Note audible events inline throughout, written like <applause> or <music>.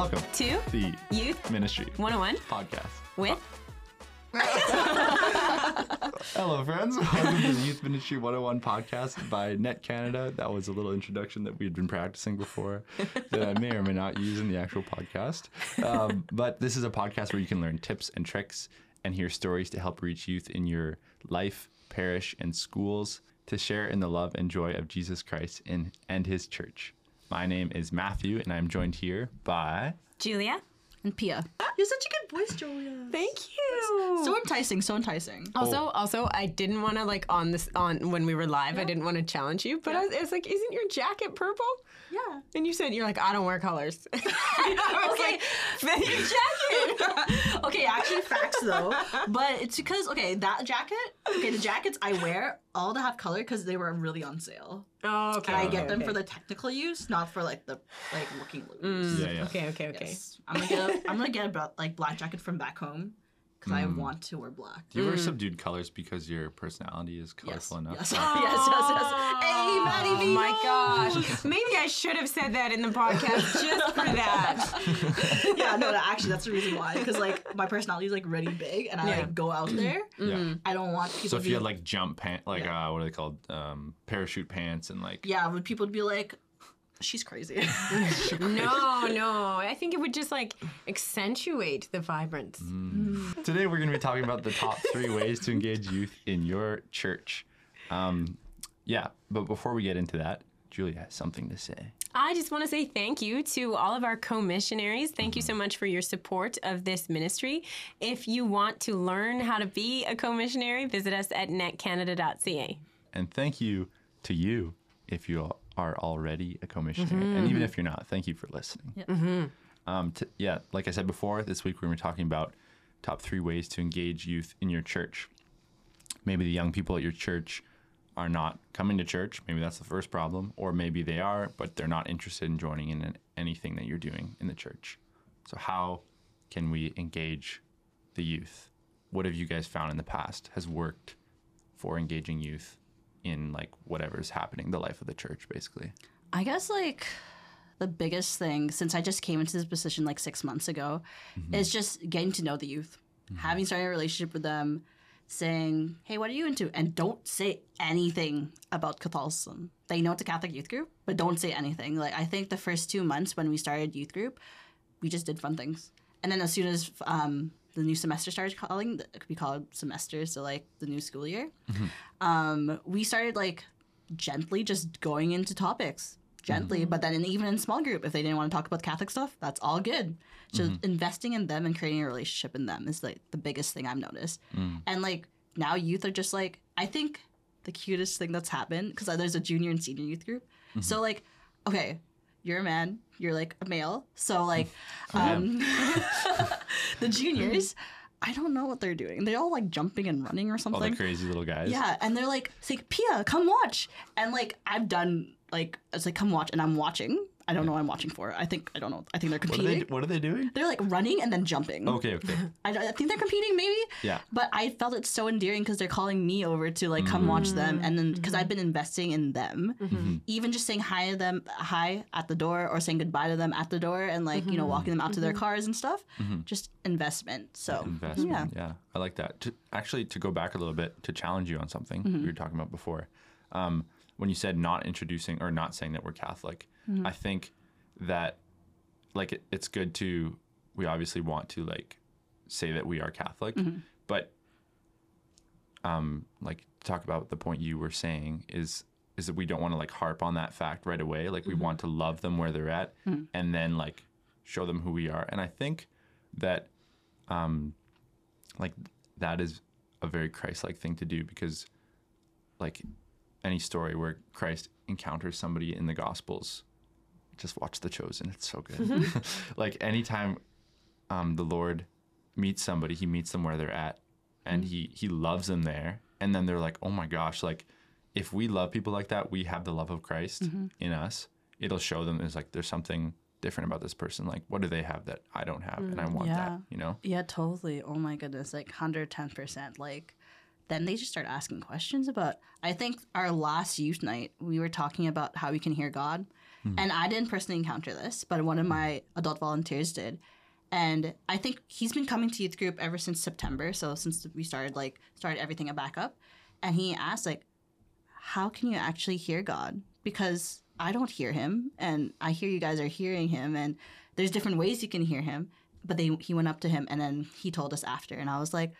Welcome to the Youth Ministry 101 podcast. with <laughs> Hello, friends. <laughs> Welcome to the Youth Ministry 101 podcast by Net Canada. That was a little introduction that we had been practicing before <laughs> that I may or may not use in the actual podcast. Um, but this is a podcast where you can learn tips and tricks and hear stories to help reach youth in your life, parish, and schools to share in the love and joy of Jesus Christ in, and his church. My name is Matthew, and I'm joined here by. Julia. and Pia. You're such a good voice, Julia. Thank you. So enticing, so enticing. also, oh. also, I didn't want to like on this on when we were live. I didn't want to challenge you, but I was, it was like, isn't your jacket purple? Yeah. And you said you're like, I don't wear colors. <laughs> I was like, fit your <laughs> jacket. okay, actually, facts though. <laughs> But it's because okay, that jacket. Okay, the jackets I wear all to have color because they were really on sale. Oh, okay. And I okay, get them okay. for the technical use, not for like the like looking loose. Mm. Yeah, yeah. Okay, okay, okay. Yes. I'm gonna get a, I'm gonna get a like black jacket from back home because I want to wear black. Do you wear subdued colors because your personality is Yes. colorful enough? Yes. <laughs> yes. Yes. Yes. Hey, Maddie Oh my gosh. <laughs> Maybe I should have said that in the podcast <laughs> just for that. yeah, no, no, actually, that's the reason why. Because like my personality is like really big, and I Yeah. like go out there. Yeah. I don't want people. So to if be, you had like jump pants, like Yeah. uh, what are they called? Um, parachute pants and like. yeah, would people be like, she's crazy? <laughs> No, no. I think it would just like accentuate the vibrance. Today we're going to be talking about the top three ways to engage youth in your church. Um, yeah, but before we get into that, Julia has something to say. I just want to say thank you to all of our co-missionaries. Thank you so much for your support of this ministry. If you want to learn how to be a co-missionary, visit us at netcanada.ca. And thank you to you if you are already a co-missionary. And even if you're not, thank you for listening. Um, t- yeah, like I said before, this week we're going to be talking about top three ways to engage youth in your church. Maybe the young people at your church are not coming to church. Maybe that's the first problem. Or maybe they are, but they're not interested in joining in anything that you're doing in the church. So, how can we engage the youth? What have you guys found in the past has worked for engaging youth in like whatever is happening, the life of the church, basically? I guess like the biggest thing since I just came into this position like six months ago is just getting to know the youth, having started a relationship with them, saying, "Hey, what are you into?" and don't say anything about Catholicism. They know it's a Catholic youth group, but don't say anything. Like I think the first two months when we started youth group, we just did fun things, and then as soon as um, the new semester started calling, it could be called semester, so like the new school year, mm-hmm. um, we started like gently just going into topics gently mm-hmm. but then in, even in small group if they didn't want to talk about catholic stuff that's all good. So mm-hmm. investing in them and creating a relationship in them is like the biggest thing i've noticed. Mm. And like now youth are just like i think the cutest thing that's happened because uh, there's a junior and senior youth group. So like okay you're a man you're like a male so like <laughs> um <laughs> the juniors i don't know what they're doing they're all like jumping and running or something. All something the crazy little guys. yeah, and they're like, it's like Pia, come watch, and like I've done like it's like come watch, and I'm watching. I don't know what I'm watching for. I think I don't know. I think they're What are competing. they, what are they doing? They're like running and then jumping. Okay, okay. <laughs> I, I think they're competing maybe. Yeah. But I felt it so endearing because they're calling me over to like come watch them, and then mm-hmm. because I've been investing in them, mm-hmm. Mm-hmm. even just saying hi to them, hi at the door, or saying goodbye to them at the door, and like you know walking them out to their cars and stuff. Just investment. So investment. yeah. Yeah. I like that. To, actually, to go back a little bit to challenge you on something we were talking about before, um, when you said not introducing or not saying that we're Catholic, I think that like it, it's good to we obviously want to like say that we are Catholic, but um, like talk about the point you were saying is is that we don't want to like harp on that fact right away. Like we want to love them where they're at, and then like show them who we are. And I think that um, like that is a very Christ-like thing to do because like any story where Christ encounters somebody in the Gospels, just watch The Chosen. It's so good. Mm-hmm. <laughs> like anytime um, the Lord meets somebody, he meets them where they're at, and mm-hmm. he he loves them there. And then they're like, oh my gosh, like if we love people like that, we have the love of Christ mm-hmm. in us. It'll show them there's like there's something different about this person. Like, what do they have that I don't have, and I mm, want that. You know. Yeah, totally. Oh my goodness, like 110%. Like, then they just start asking questions about. I think our last youth night, we were talking about how we can hear God. Hmm. And I didn't personally encounter this, but one of hmm. my adult volunteers did. And I think he's been coming to youth group ever since September. So since we started like started everything back up, and he asked like, "How can you actually hear God?" Because I don't hear him, and I hear you guys are hearing him, and there's different ways you can hear him. But they he went up to him, and then he told us after, and I was like,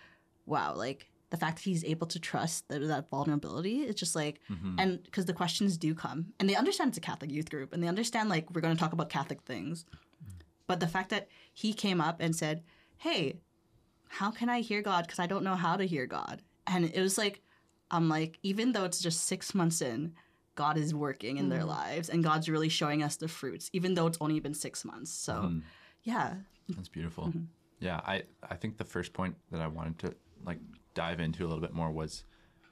"Wow!" Like the fact that he's able to trust that, that vulnerability it's just like mm-hmm. and because the questions do come and they understand it's a catholic youth group and they understand like we're going to talk about catholic things. But the fact that he came up and said hey how can i hear god? Because i don't know how to hear god. And it was like i'm like even though it's just six months in god is working in their mm-hmm. lives and god's really showing us the fruits even though it's only been six months. So mm-hmm. yeah. That's beautiful. Yeah, I I think the first point that I wanted to like dive into a little bit more was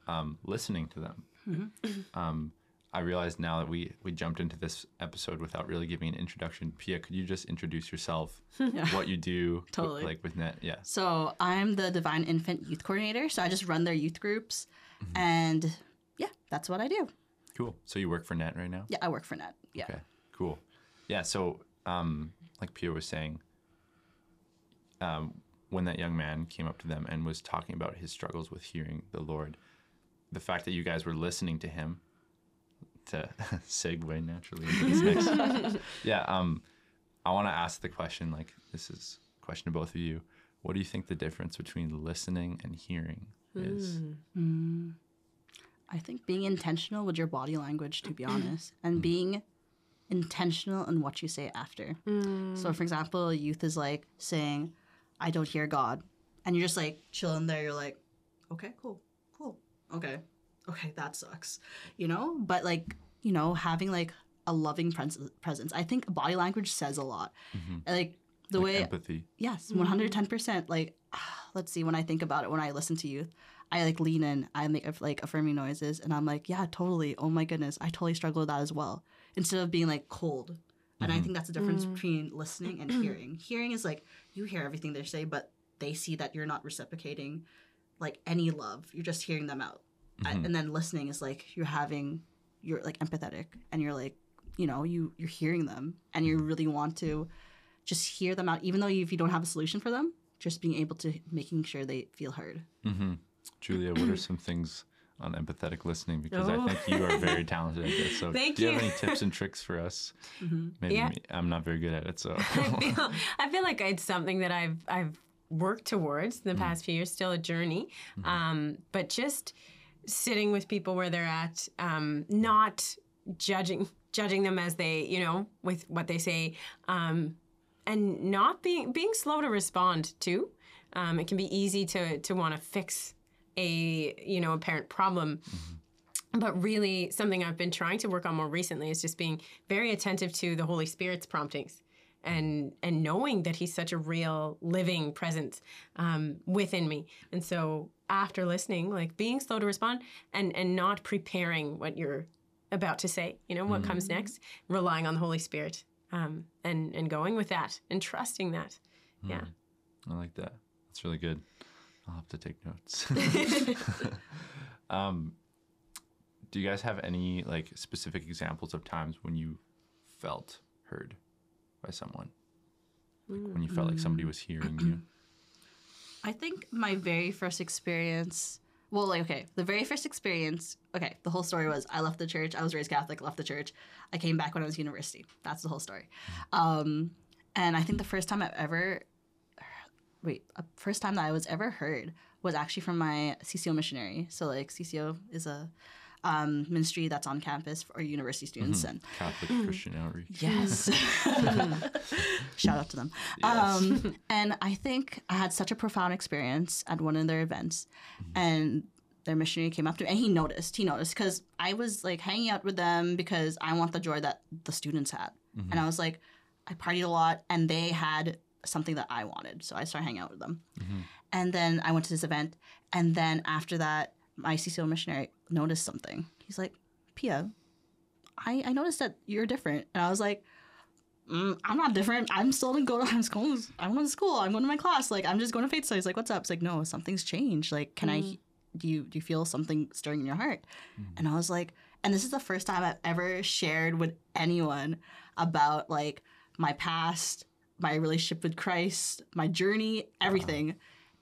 um, listening to them. Um, I realized now that we we jumped into this episode without really giving an introduction. Pia, could you just introduce yourself, <laughs> what you do, <laughs> Totally. like with Net? Yeah. So I'm the Divine Infant Youth Coordinator. So I just run their youth groups, and yeah, that's what I do. Cool. So you work for Net right now? Yeah, I work for Net. Yeah. Okay, cool. Yeah, so um, like Pia was saying, um, when that young man came up to them and was talking about his struggles with hearing the Lord, the fact that you guys were listening to him, to <laughs> segue naturally into this next, <laughs> yeah, um, I want to ask the question. Like, this is a question to both of you. What do you think the difference between listening and hearing is? Hmm. Mm. I think being intentional with your body language, to be <clears throat> honest, and mm. being intentional in what you say after. Mm. So, for example, youth is like saying, I don't hear God. And you're just like chilling there. You're like, okay, cool, cool. Okay, okay, that sucks. You know? But like, you know, having like a loving pres- presence. I think body language says a lot. Mm-hmm. Like, the Like way empathy. Yes, mm-hmm. one hundred ten percent. Like, <sighs> let's see. When I think about it, when I listen to youth, I like lean in. I make like affirming noises, and I'm like, yeah, totally. Oh my goodness, I totally struggle with that as well. Instead of being like cold, and I mm-hmm. think that's the difference mm. between listening and <clears throat> hearing. Hearing is like you hear everything they say, but they see that you're not reciprocating like any love. You're just hearing them out, I- mm-hmm. and then listening is like you're having, you're like empathetic, and you're like, you know, you you're hearing them, and you really want to just hear them out, even though you, if you don't have a solution for them, just being able to making sure they feel heard. Mm-hmm. Julia, what are some things on empathetic listening? Because Oh. I think you are very talented at this. So, <laughs> Thank do you, have any tips and tricks for us? Maybe Yeah. I'm not very good at it. So, <laughs> I feel, I feel like it's something that I've I've worked towards in the past few years. Still a journey, um, but just sitting with people where they're at, um, not judging judging them as they you know with what they say, um, and not being being slow to respond too. Um, it can be easy to to want to fix a you know apparent problem. But really something i've been trying to work on more recently is just being very attentive to the holy spirit's promptings and and knowing that he's such a real living presence um, within me. And so after listening like being slow to respond and and not preparing what you're about to say you know what comes next relying on the holy spirit um, and and going with that and trusting that. Yeah. I like that. That's really good. I'll have to take notes. <laughs> <laughs> um, do you guys have any like specific examples of times when you felt heard by someone? Like when you felt like somebody was hearing you? <clears throat> I think my very first experience, well, like, okay, the very first experience, okay, the whole story was I left the church. I was raised Catholic, left the church. I came back when I was university. That's the whole story. Um, and I think the first time I've ever, wait, a first time that I was ever heard was actually from my CCO missionary. So, like, CCO is a um, ministry that's on campus for university students. And Catholic Christian outreach. Yes. <laughs> <laughs> Shout out to them. Um, <laughs> and I think I had such a profound experience at one of their events. And their missionary came up to me and he noticed. He noticed because I was like hanging out with them because I want the joy that the students had. And I was like, I partied a lot and they had something that I wanted. So I started hanging out with them. Mm-hmm. And then I went to this event. And then after that, my CCO missionary noticed something. He's like, Pia, I, I noticed that you're different. And I was like, mm, I'm not different. I'm still gonna go to <laughs> I'm school. I'm going to school. I'm going to my class. Like I'm just going to faith studies. Like what's up? It's like no, something's changed. Like can I mm-hmm. do you do you feel something stirring in your heart?" Mm-hmm. And I was like, and this is the first time I've ever shared with anyone about like my past, my relationship with Christ, my journey, everything.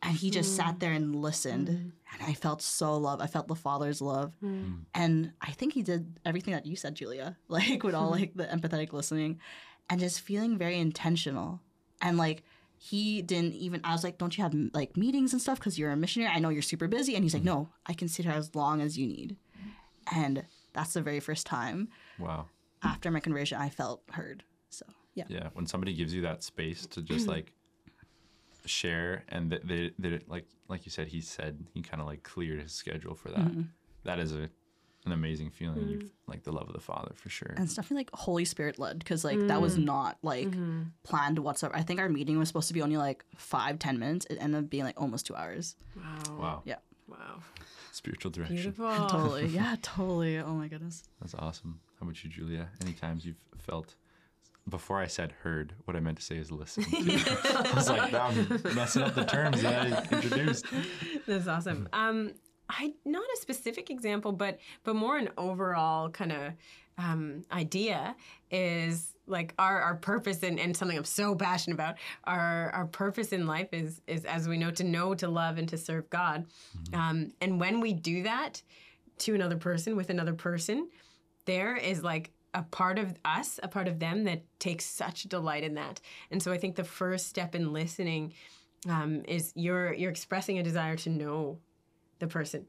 And he just sat mm. there and listened. Mm. And I felt so loved. I felt the Father's love. Mm. And I think he did everything that you said, Julia, <laughs> like with all <laughs> like the empathetic listening and just feeling very intentional. And like, he didn't even, I was like, don't you have like meetings and stuff? Because you're a missionary. I know you're super busy. And he's like, no, I can sit here as long as you need. And that's the very first time Wow. after my conversion I felt heard. So, yeah. Yeah, when somebody gives you that space to just <clears throat> like share, and they, they, they like like you said, he said he kind of like cleared his schedule for that. Mm-hmm. That is a an amazing feeling. Mm-hmm. You like the love of the Father for sure. And it's definitely like Holy Spirit led because like that was mm-hmm. not like planned whatsoever. I think our meeting was supposed to be only like five, ten minutes. It ended up being like almost two hours. Wow. Wow, Yeah. Wow. spiritual direction. Beautiful. <laughs> Totally. <laughs> yeah, totally. Oh my goodness. That's awesome. How about you, Julia? Any times you've felt before I said heard, what I meant to say is listen. <laughs> <laughs> I was like, "Nah, I'm messing up the terms that I introduced. That's awesome. Um, I not a specific example, but but more an overall kind of um, idea is like our, our purpose and, and something I'm so passionate about. Our our purpose in life is is as we know to know, to love, and to serve God. Um, and when we do that to another person with another person, there is like a part of us, a part of them that takes such delight in that. And so I think the first step in listening um, is you're you're expressing a desire to know the person.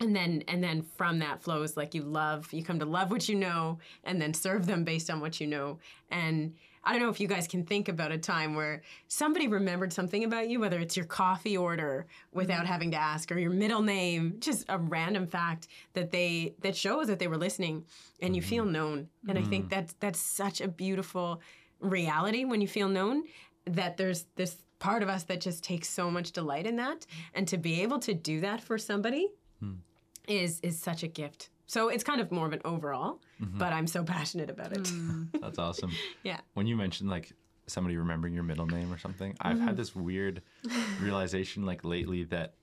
And then and then from that flows like you love, you come to love what you know and then serve them based on what you know. And I don't know if you guys can think about a time where somebody remembered something about you, whether it's your coffee order without mm-hmm. having to ask, or your middle name, just a random fact that they that shows that they were listening, and you feel mm-hmm. known. And I think mm. that's that's such a beautiful reality when you feel known. That there's this part of us that just takes so much delight in that, and to be able to do that for somebody hmm. is is such a gift. So it's kind of more of an overall, mm-hmm. but I'm so passionate about it. Mm. <laughs> That's awesome. yeah. When you mentioned like somebody remembering your middle name or something, I've had mm-hmm. this weird realization like lately that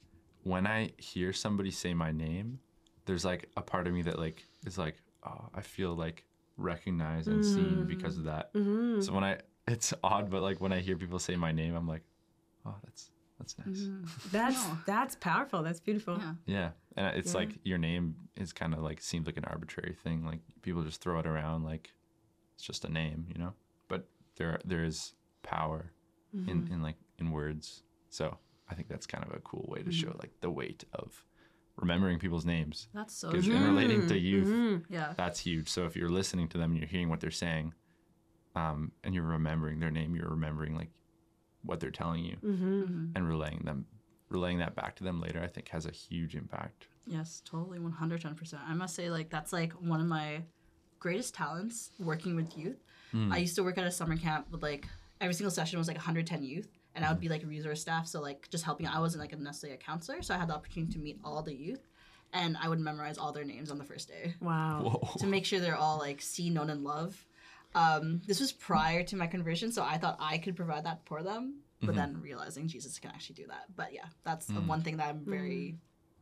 when I hear somebody say my name, there's like a part of me that like is like, oh, I feel like recognized and seen mm. because of that. Mm-hmm. So when I, it's odd, but like when I hear people say my name, I'm like, oh, that's that's nice. Mm-hmm. That's that's powerful. That's beautiful. Yeah. Yeah, and it's like your name is kind of like seems like an arbitrary thing. Like people just throw it around like it's just a name, you know. But there there is power in mm-hmm. in like in words. So I think that's kind of a cool way to show mm-hmm. like the weight of remembering people's names. That's so 'Cause true. in relating to youth, Yeah. that's huge. So if you're listening to them and you're hearing what they're saying, um, and you're remembering their name, you're remembering like what they're telling you, mm-hmm. Mm-hmm. and relaying them, relaying that back to them later. I think has a huge impact. Yes, totally, one hundred ten percent. I must say, like that's like one of my greatest talents working with youth. Hmm. I used to work at a summer camp with like every single session was like 110 youth, and I would be hmm. like resource staff, so like just helping. I wasn't like necessarily a counselor, so I had the opportunity to meet all the youth, and I would memorize all their names on the first day Wow. Whoa. to make sure they're all like seen, known, and loved. Um, this was prior to my conversion, so I thought I could provide that for them, but mm-hmm. then realizing Jesus can actually do that. But yeah, that's the mm. one thing that I'm very mm.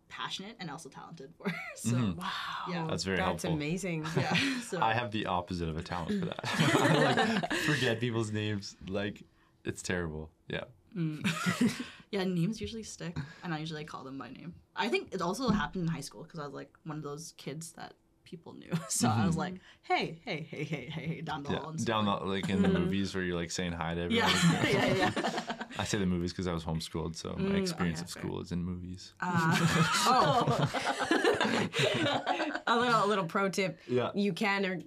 passionate and also talented for. <laughs> so mm-hmm. Wow. Yeah. That's very That's helpful. amazing. <laughs> yeah, <laughs> so I have the opposite of a talent for that. Like forget people's names. Like it's terrible. Yeah. Mm. yeah, names usually stick, and I usually call them by name. I think it also happened in high school because I was like one of those kids that people knew. <laughs> So I was mm-hmm. like, hey, hey, hey, hey, hey, hey, down the Yeah. hall. And. Down the like in the mm-hmm. movies where you're like saying hi to <laughs> everyone. yeah, yeah, yeah. <laughs> I say the movies because I was homeschooled, so my mm, experience okay, of fair. school is in movies. Uh, oh. a little a little pro tip. Yeah. You can or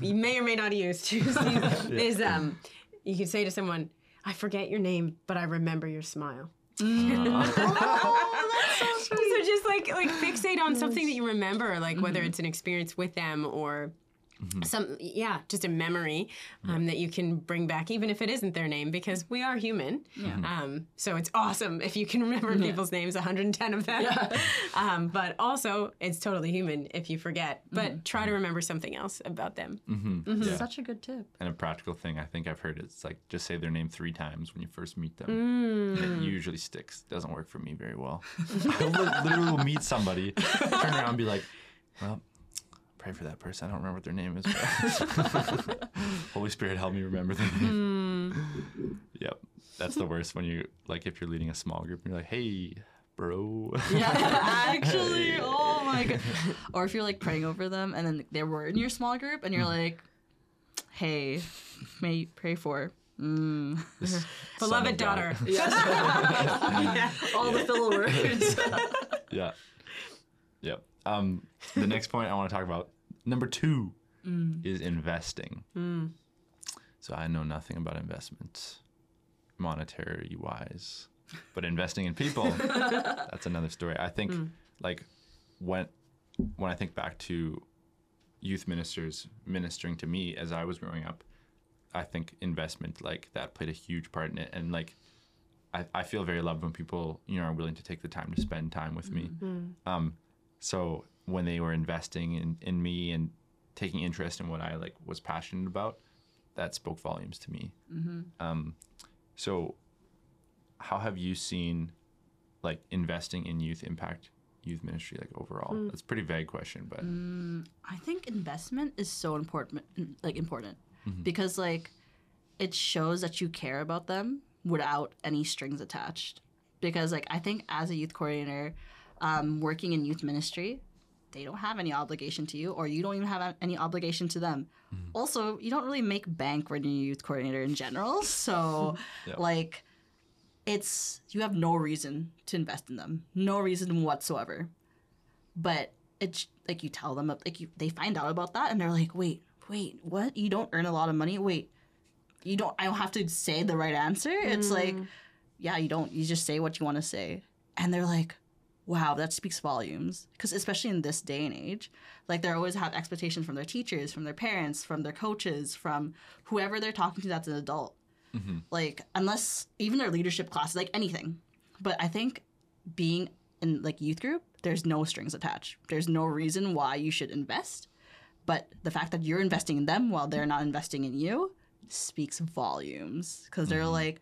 you may or may not use choose use, is um you can say to someone, I forget your name, but I remember your smile. Uh. so oh, just like like fixate on something that you remember, like whether mm-hmm. it's an experience with them or some yeah just a memory um, that you can bring back even if it isn't their name because we are human Yeah. um, so it's awesome if you can remember people's names 110 of them Yeah. <laughs> um, but also it's totally human if you forget but try to remember something else about them Yeah. Such a good tip. And a practical thing I think I've heard is like just say their name three times when you first meet them. And it usually sticks. Doesn't work for me very well. <laughs> I li- literally will meet somebody, turn around and be like, well, pray for that person. I don't remember what their name is. But <laughs> Holy Spirit, help me remember their name. Yep. That's the worst when you, like, if you're leading a small group and you're like, hey, bro. Yeah, actually. <laughs> Oh my god. <laughs> Or if you're like praying over them and then they were in your small group and you're like, hey, may you pray for. Mm. This son beloved of God. daughter All the filler words. Yeah. Yep. Um, the next point I want to talk about, number two, is investing. So I know nothing about investments, monetary wise, but investing in people, <laughs> that's another story. I think, like, when when I think back to youth ministers ministering to me as I was growing up, I think investment like that played a huge part in it, and like. I, I feel very loved when people you know are willing to take the time to spend time with me. Um, so when they were investing in, in me and taking interest in what I like was passionate about, that spoke volumes to me. Mm-hmm. Um, so how have you seen like investing in youth impact youth ministry like overall? Hmm. That's a pretty vague question, but mm, I think investment is so important, mm, like important, mm-hmm. because like it shows that you care about them without any strings attached. Because like I think as a youth coordinator, um, working in youth ministry, they don't have any obligation to you, or you don't even have any obligation to them. Also, you don't really make bank when you're a youth coordinator in general, <laughs> so <laughs> Yeah. like it's you have no reason to invest in them, no reason whatsoever. But it's like you tell them like you, they find out about that and they're like wait wait what? You don't earn a lot of money? Wait you don't i don't have to say the right answer? It's like yeah you don't you just say what you want to say. And they're like wow that speaks volumes. Because especially in this day and age like they always have expectations from their teachers from their parents from their coaches from whoever they're talking to that's an adult. Mm-hmm. Like unless even their leadership classes like anything. But i think being in like youth group there's no strings attached. There's no reason why you should invest. But the fact that you're investing in them while they're not investing in you speaks volumes. Because they're mm-hmm. like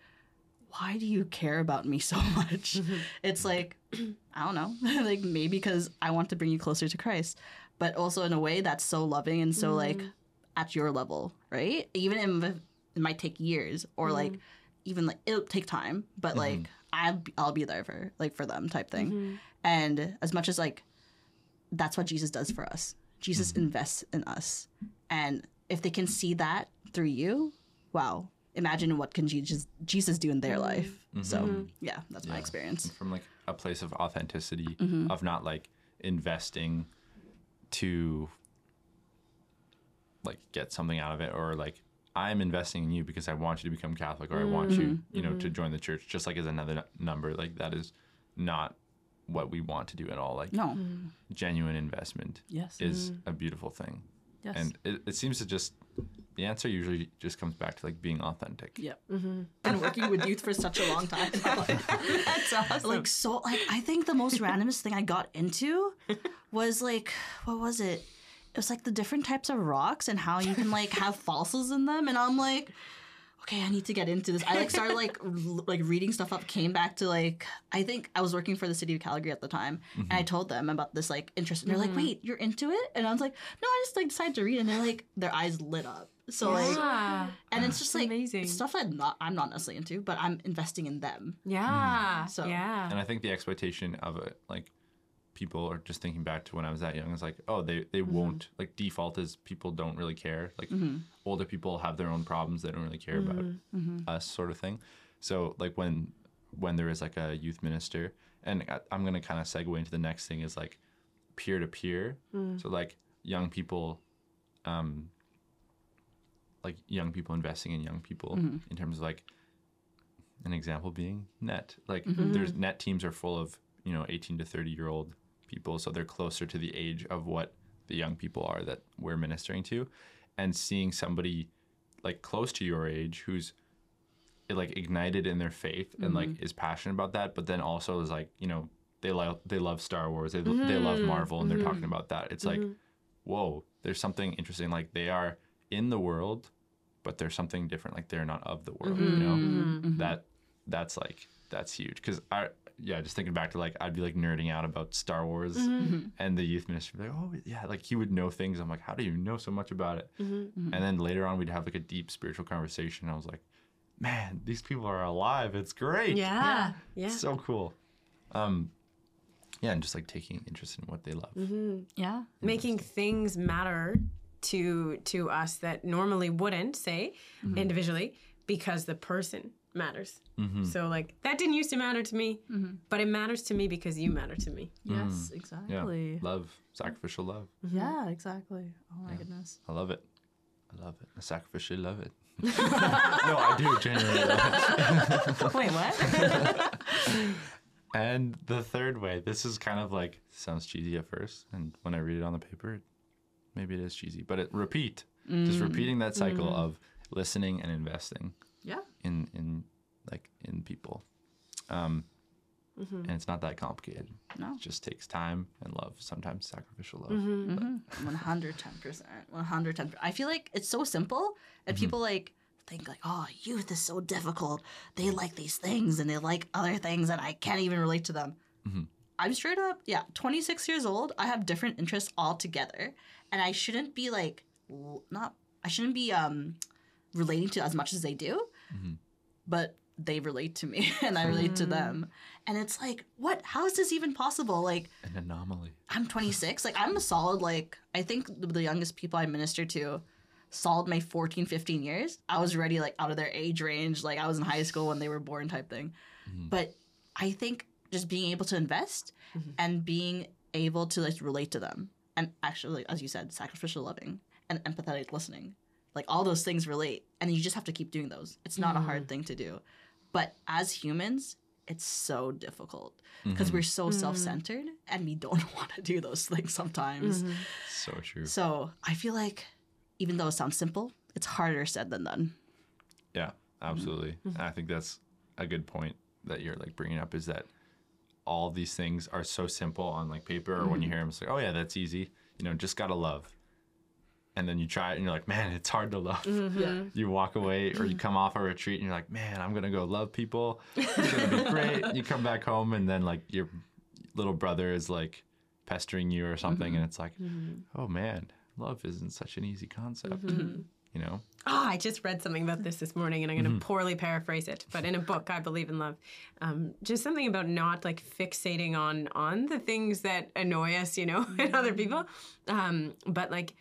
why do you care about me so <laughs> much? <laughs> It's like <clears throat> i don't know. <laughs> Like maybe because i want to bring you closer to christ but also in a way that's so loving and so like mm. at your level right? Even if it might take years or mm-hmm. like even like it'll take time but mm-hmm. like I'll be, I'll be there for like for them type thing. Mm-hmm. And as much as like that's what Jesus does for us. Jesus invests in us. And if they can see that through you wow. Imagine what can Jesus Jesus do in their life. So yeah that's my Yeah. experience. From like a place of authenticity Mm-hmm. of not like investing to like get something out of it or like I'm investing in you because I want you to become Catholic or I want you, Mm-hmm. you know, to join the church just like as another n- number. Like that is not what we want to do at all. Like no genuine investment yes is a beautiful thing. Yes And it, it seems to just the answer usually just comes back to like being authentic. Yep. Mm-hmm. Been working with youth for such a long time. <laughs> that's awesome like so like I think the most randomest thing I got into was like what was it? It was like the different types of rocks and how you can like have fossils in them and I'm like okay, I need to get into this. I like started like <laughs> r- like reading stuff up, came back to like I think I was working for the city of Calgary at the time, and I mm-hmm. told them about this like interest, and they're like, mm-hmm. "Wait, you're into it?" And I was like, "No, I just like decided to read," and they're like, their eyes lit up. So like, yeah <gasps> and it's just like amazing. stuff that not I'm not necessarily into, but I'm investing in them. yeah So- yeah And I think the expectation of it, like people are just thinking back to when I was that young, It's like, oh, they they mm-hmm. won't like default is people don't really care. Like mm-hmm. older people have their own problems, they don't really care about mm-hmm. us, sort of thing. So like when when there is like a youth minister, and I- I'm gonna kind of segue into the next thing is like peer to peer. Mm. So like young people, um, like young people investing in young people in terms of like an example being net. Like there's net teams are full of you know 18 to 30 year old people so they're closer to the age of what the young people are that we're ministering to, and seeing somebody like close to your age who's like ignited in their faith and like mm-hmm. is passionate about that, but then also is like you know they love they love Star Wars, they they love mm-hmm. Marvel, and they're talking mm-hmm. about that. It's like, whoa, there's something interesting. Like they are in the world, but there's something different. Like they're not of the world. You know that that's like that's huge because I yeah just thinking back to like I'd be like nerding out about Star Wars mm-hmm. Mm-hmm. and the youth ministry like oh yeah like he would know things. I'm like how do you know so much about it? Mm-hmm. And then later on we'd have like a deep spiritual conversation. I was like man these people are alive. It's great. Yeah. Yeah. so cool. Um yeah and just like taking interest in what they love. Yeah. Making things matter to to us that normally wouldn't say individually because the person matters. Mm-hmm. So like that didn't used to matter to me, mm-hmm. but it matters to me because you matter to me. Mm. Yes, yeah. exactly. love. Sacrificial love. Yeah, mm-hmm. exactly. Oh my goodness. I love it. I love it. I sacrificially love it. <laughs> No I do genuinely love it. <laughs> Wait, what? <laughs> And the third way, this is kind of like sounds cheesy at first, and when I read it on the paper, it- maybe it is cheesy, but it repeat, just mm. repeating that cycle mm. of listening and investing. Yeah. In in like in people. Um, mm-hmm. and it's not that complicated. No. It just takes time and love, sometimes sacrificial love. Mm-hmm. Mm-hmm. One hundred ten percent. One hundred ten. I feel like it's so simple, and people like think like, "Oh, youth is so difficult. They like these things, and they like other things, and I can't even relate to them." I'm straight up, yeah, 26 years old. I have different interests altogether, and I shouldn't be like, not. I shouldn't be um relating to as much as they do, Mm-hmm. but they relate to me, <laughs> and I relate to them, mm. and it's like, what? How is this even possible? Like. An anomaly. I'm 26. Like I'm a solid like I think the, the youngest people I minister to solid my 14 15 years. I was already like out of their age range. Like I was in high school when they were born type thing. Mm-hmm. But I think just being able to invest mm-hmm. and being able to like relate to them and actually as you said sacrificial loving and empathetic listening. Like all those things relate and you just have to keep doing those. It's not a hard mm. thing to do. But as humans, it's so difficult because mm-hmm. we're so mm-hmm. self-centered and we don't <laughs> want to do those things sometimes. Mm-hmm. So true. So I feel like even though it sounds simple, it's harder said than done. Yeah, absolutely. And I think that's a good point that you're like bringing up is that all these things are so simple on like paper or when you hear them, it's like, oh yeah, that's easy. You know, just gotta love. And then you try it and you're like, man, it's hard to love. Mm-hmm. Yeah. <laughs> You walk away or you come off a retreat and you're like, man, I'm gonna go love people. It's gonna be <laughs> great. You come back home and then like your little brother is like pestering you or something, mm-hmm. and it's like, mm-hmm. oh man, love isn't such an easy concept. You know? Oh, I just read something about this this morning, and I'm going to poorly paraphrase it. But in a book, I believe in love, um, just something about not like fixating on on the things that annoy us, you know, <laughs> in other people, um, but like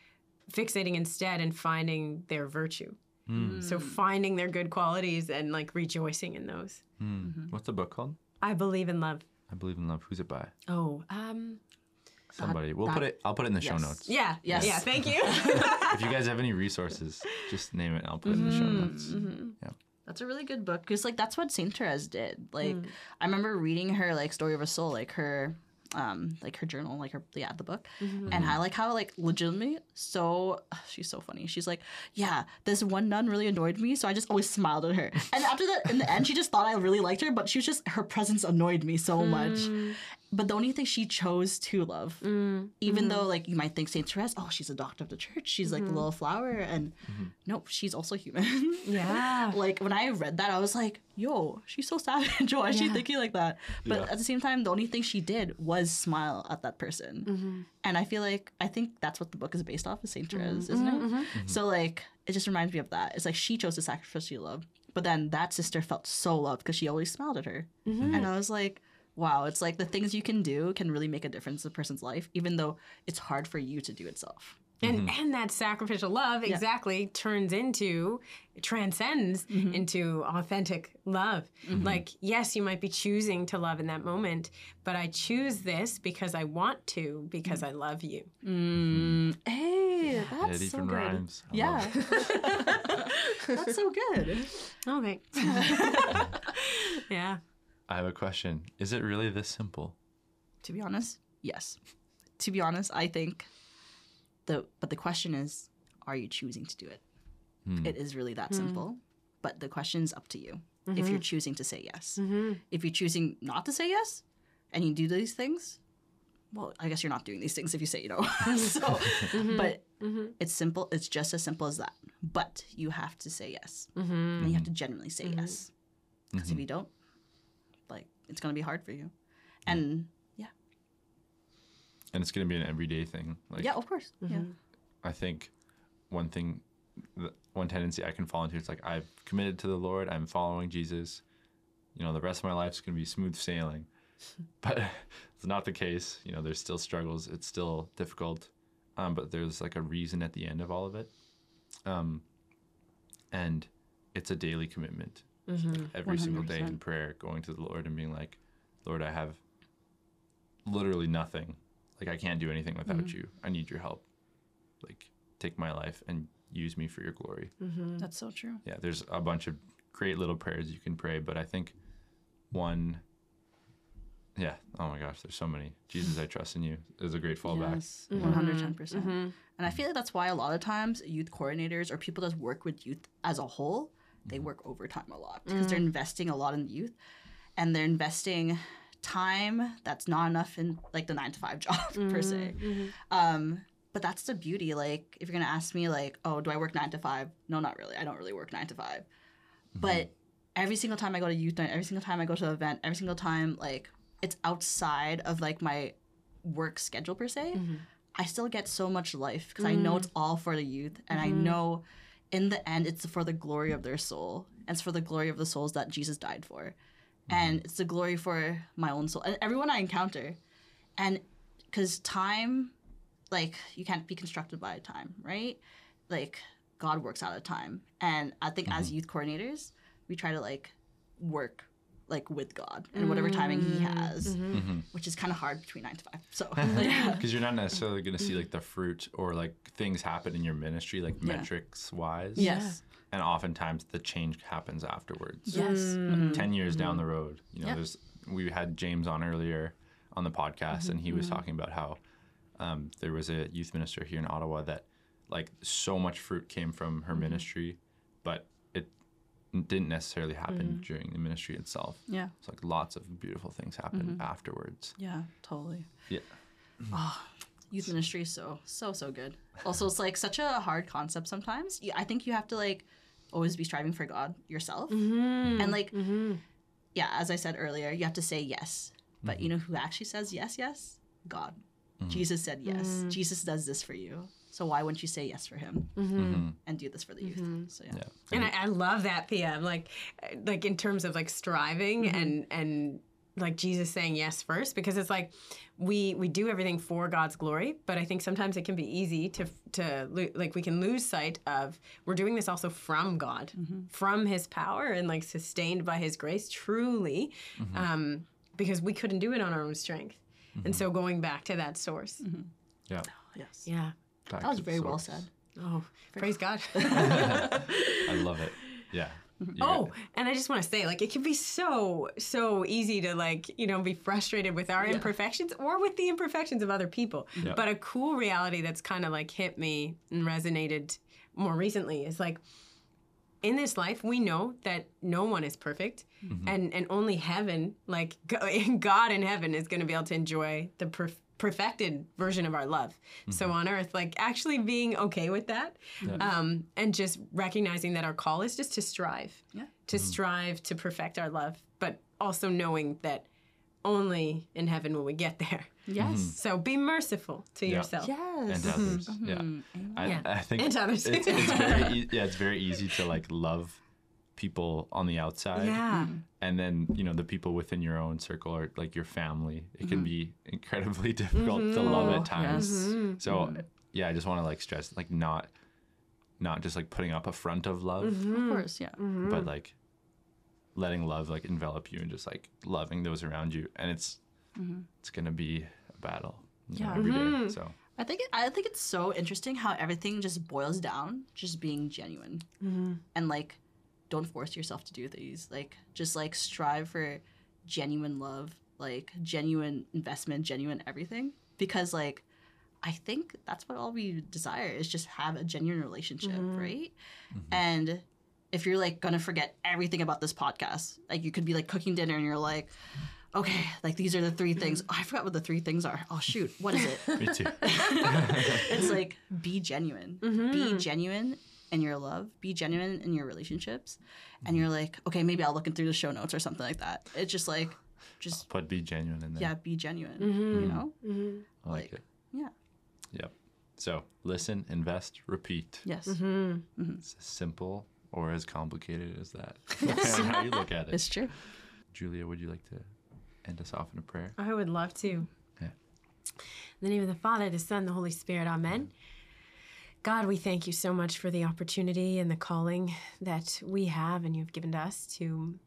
fixating instead and finding their virtue. Hmm. So finding their good qualities and like rejoicing in those. Hmm. Mm-hmm. What's the book called? I believe in love. I believe in love. Who's it by? Oh, um, Somebody. We'll that- put it. I'll put it in the show notes. yeah, Yes. yeah. Thank you. <laughs> If you guys have any resources, just name it. and I'll put it in the show mm-hmm. notes. Mm-hmm. Yeah. That's a really good book because like that's what Saint Therese did. Like mm. I remember reading her like Story of a Soul, like her um like her journal, like her yeah, the book. And I like how like legitimately so <sighs> she's so funny. She's like, Yeah, this one nun really annoyed me, so I just always smiled at her. And after that in the end she just thought I really liked her, but she was just her presence annoyed me so much. But the only thing she chose to love, mm, even mm-hmm. though like you might think Saint Therese, oh, she's a doctor of the church, she's like the mm-hmm. little flower, and mm-hmm. nope, she's also human. <laughs> yeah. like when I read that, I was like, "Yo, she's so savage. <laughs> Why is she thinking like that?" But Yeah. at the same time, the only thing she did was smile at that person, and I feel like I think that's what the book is based off of Saint Therese, isn't it? So like, it just reminds me of that. It's like she chose to sacrifice love, but then that sister felt so loved because she always smiled at her, and I was like. Wow, it's like the things you can do can really make a difference in a person's life, even though it's hard for you to do itself. and mm-hmm. and that sacrificial love exactly turns into transcends mm-hmm. into authentic love. Mm-hmm. Like yes you might be choosing to love in that moment but i choose this because i want to because mm. i love you. Mm. Hey, that's it so even good. rhymes. I Yeah, love it. <laughs> that's so good. <laughs> oh thanks <laughs> yeah I have a question. Is it really this simple? To be honest, yes. To be honest, I think the but the question is, are you choosing to do it? Hmm. It is really that hmm. simple. But the question's up to you. If you're mm-hmm. choosing to say yes. Mm-hmm. If you're choosing not to say yes and you do these things, well, I guess you're not doing these things if you say you know. <laughs> so, <laughs> mm-hmm. but it's simple. It's just as simple as that. But you have to say yes, and you have to genuinely say yes. Because if you don't, like, it's gonna be hard for you. And yeah, And it's going to be an everyday thing. Like, yeah, of course, yeah, I think one thing, one tendency I can fall into, it's like I've committed to the Lord, I'm following Jesus. You know, the rest of my life's going to be smooth sailing. <laughs> But <laughs> it's not the case. You know, there's still struggles. It's still difficult. Um, but there's like a reason at the end of all of it. Um, and it's a daily commitment. Every single day in prayer, going to the Lord and being like, Lord, I have literally nothing. Like, I can't do anything without you. I need your help. Like, take my life and use me for your glory. that's so true. Yeah, there's a bunch of great little prayers you can pray, but I think one, yeah, oh my gosh, there's so many. Jesus, I trust in you is a great fallback. Yes, one hundred ten percent. And I feel like that's why a lot of times youth coordinators or people that work with youth as a whole, they mm. work overtime a lot because they're mm. investing a lot in the youth, and they're investing time that's not enough in like the nine to five <laughs> job per se. Mm-hmm, mm-hmm. Um, but that's the beauty. Like, if you're gonna ask me, like, oh, do I work nine to five? No, not really. I don't really work nine to 5 mm-hmm. But every single time I go to youth night, every single time I go to an event, every single time, like, it's outside of like my work schedule per se. I still get so much life because I know mm. it's all for the youth, and I know in the end it's for the glory of their soul, and it's for the glory of the souls that Jesus died for, mm-hmm. and it's the glory for my own soul. And everyone I encounter, and because time, like you can't be constructed by time, right? Like God works out of time, and I think as mm-hmm. youth coordinators, we try to like work like with God and whatever timing He mm-hmm. has, mm-hmm. which is kind of hard between nine to five. So. <laughs> Because you're not <laughs> necessarily going to see like the fruit or like things happen in your ministry, like metrics wise. yes, And oftentimes the change happens afterwards. yes, Mm-hmm. 10 years down the mm-hmm. road you know Yeah. there's we had james on earlier on the podcast and he was talking about how um, there was a youth minister here in ottawa that like so much fruit came from her ministry but it didn't necessarily happen mm-hmm. during the ministry itself. Yeah, it's like lots of beautiful things happened mm-hmm. afterwards. Yeah, totally. yeah. Ah, youth ministry is so so so good. Also it's like such a hard concept sometimes. I think you have to like always be striving for god yourself. Mm-hmm. And like yeah as i said earlier you have to say yes. But you know who actually says yes yes? God. Jesus said yes. Mm. Jesus does this for you so why wouldn't you say yes for him mm-hmm. Mm-hmm. and do this for the youth? Mm-hmm. So yeah, yeah. And I, I love that, Pia. I'm like, like in terms of like striving and and like Jesus saying yes first, because it's like we we do everything for God's glory, but I think sometimes it can be easy to to lo- like we can lose sight of we're doing this also from God, from His power, and like sustained by His grace, truly, um, because we couldn't do it on our own strength. And so going back to that source, yeah. Oh, yes. Yeah. Back that was to the very well said. Oh, praise <laughs> God. <laughs> i love it. Yeah. You Oh, and I just want to say, like, it can be so, so easy to, like, you know, be frustrated with our imperfections or with the imperfections of other people. Yeah. But a cool reality that's kind of like hit me and resonated more recently is like, in this life, we know that no one is perfect, mm-hmm. and and only heaven, like <laughs> God in heaven, is going to be able to enjoy the perf- perfected version of our love. So mm-hmm. on earth, like actually being okay with that, um, and just recognizing that our call is just to strive, Yeah. to mm-hmm. strive to perfect our love, but also knowing that only in heaven will we get there. yes mm-hmm. So be merciful to Yeah. yourself. yes and to others yeah I, Yeah. I think And others. it's, it's very <laughs> e- yeah it's very easy to like love people on the outside. Yeah. Mm-hmm. and then you know the people within your own circle or like your family. It can mm-hmm. be incredibly <laughs> difficult to mm-hmm. love at times. Yes. so yeah i just want to like stress like not not just like putting up a front of love of course yeah. But like letting love like envelop you and just like loving those around you. And it's it's gonna be a battle you know, Yeah. every day. so. I think it, I think it's so interesting how everything just boils down just being genuine. And like don't force yourself to do these like just like strive for genuine love like genuine investment genuine everything because like I think that's what all we desire is just have a genuine relationship, mm-hmm. right? Mm-hmm. And if you're like gonna forget everything about this podcast, like you could be like cooking dinner and you're like, okay, like these are the three things. Oh, I forgot what the three things are. Oh shoot, what is it? <laughs> Me too. <laughs> <laughs> it's like be genuine. Mm-hmm. Be genuine in your love. Be genuine in your relationships. And mm-hmm. you're like, okay, maybe I'll look in through the show notes or something like that. It's just like, <sighs> just but be genuine in there. yeah, be genuine. You mm-hmm. know? Mm-hmm. I like, like- it. Yeah. Yep. So listen, invest, repeat. Yes. It's as simple or as complicated as that. <laughs> <laughs> How you look at it. It's true. Julia, would you like to end us off in a prayer? I would love to. Yeah. In the name of the Father, the Son, the Holy Spirit, Amen. God, we thank you so much for the opportunity and the calling that we have and you've given to us to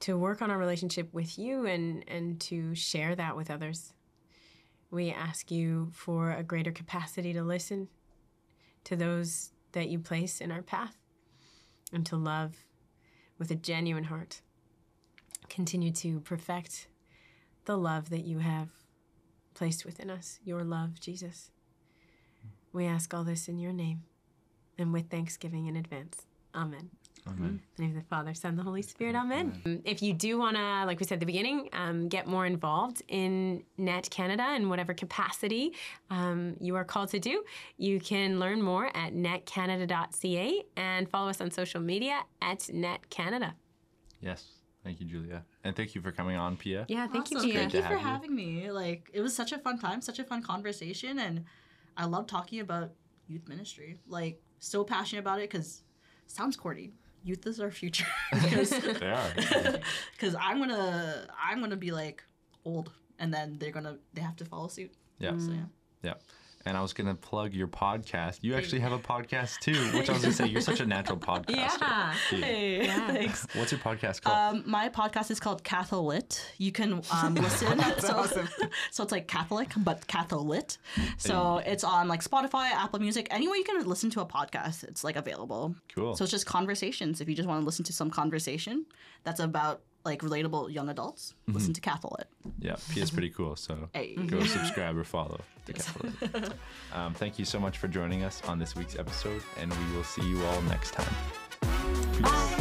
to work on our relationship with you and and to share that with others. We ask you for a greater capacity to listen to those that you place in our path and to love with a genuine heart. Continue to perfect the love that you have placed within us, your love, Jesus. We ask all this in your name and with thanksgiving in advance. Amen. Amen. In the name of the Father, Son, the Holy Spirit. Amen. Um, If you do want to, like we said at the beginning, um, get more involved in Net Canada in whatever capacity um, you are called to do, you can learn more at netcanada.ca and follow us on social media at Net Canada. Yes. Thank you, Julia. And thank you for coming on, Pia. Yeah, thank Awesome. you, Pia. Thank you for have you. having me. Like it was such a fun time, such a fun conversation, and I love talking about youth ministry. Like so passionate about it because sounds corny. Youth is our future. <laughs> <laughs> They are. <laughs> because I'm gonna I'm gonna be like old, and then they're gonna they have to follow suit. Yeah. So yeah. Yeah. And I was gonna plug your podcast. You actually have a podcast too, which I was gonna say you're such a natural <laughs> podcaster. Yeah. too. Hey, thanks. What's your podcast called? Um, my podcast is called Catholit. You can um, <laughs> listen. so, <laughs> so it's like Catholic, but Catholit. So it's on like Spotify, Apple Music, anywhere you can listen to a podcast. It's like available. cool. So it's just conversations. If you just want to listen to some conversation that's about like relatable young adults, listen to Catholit. yeah, P is pretty cool. So <laughs> Hey. go subscribe or follow. to Catholic. <laughs> um, thank you so much for joining us on this week's episode, and we will see you all next time.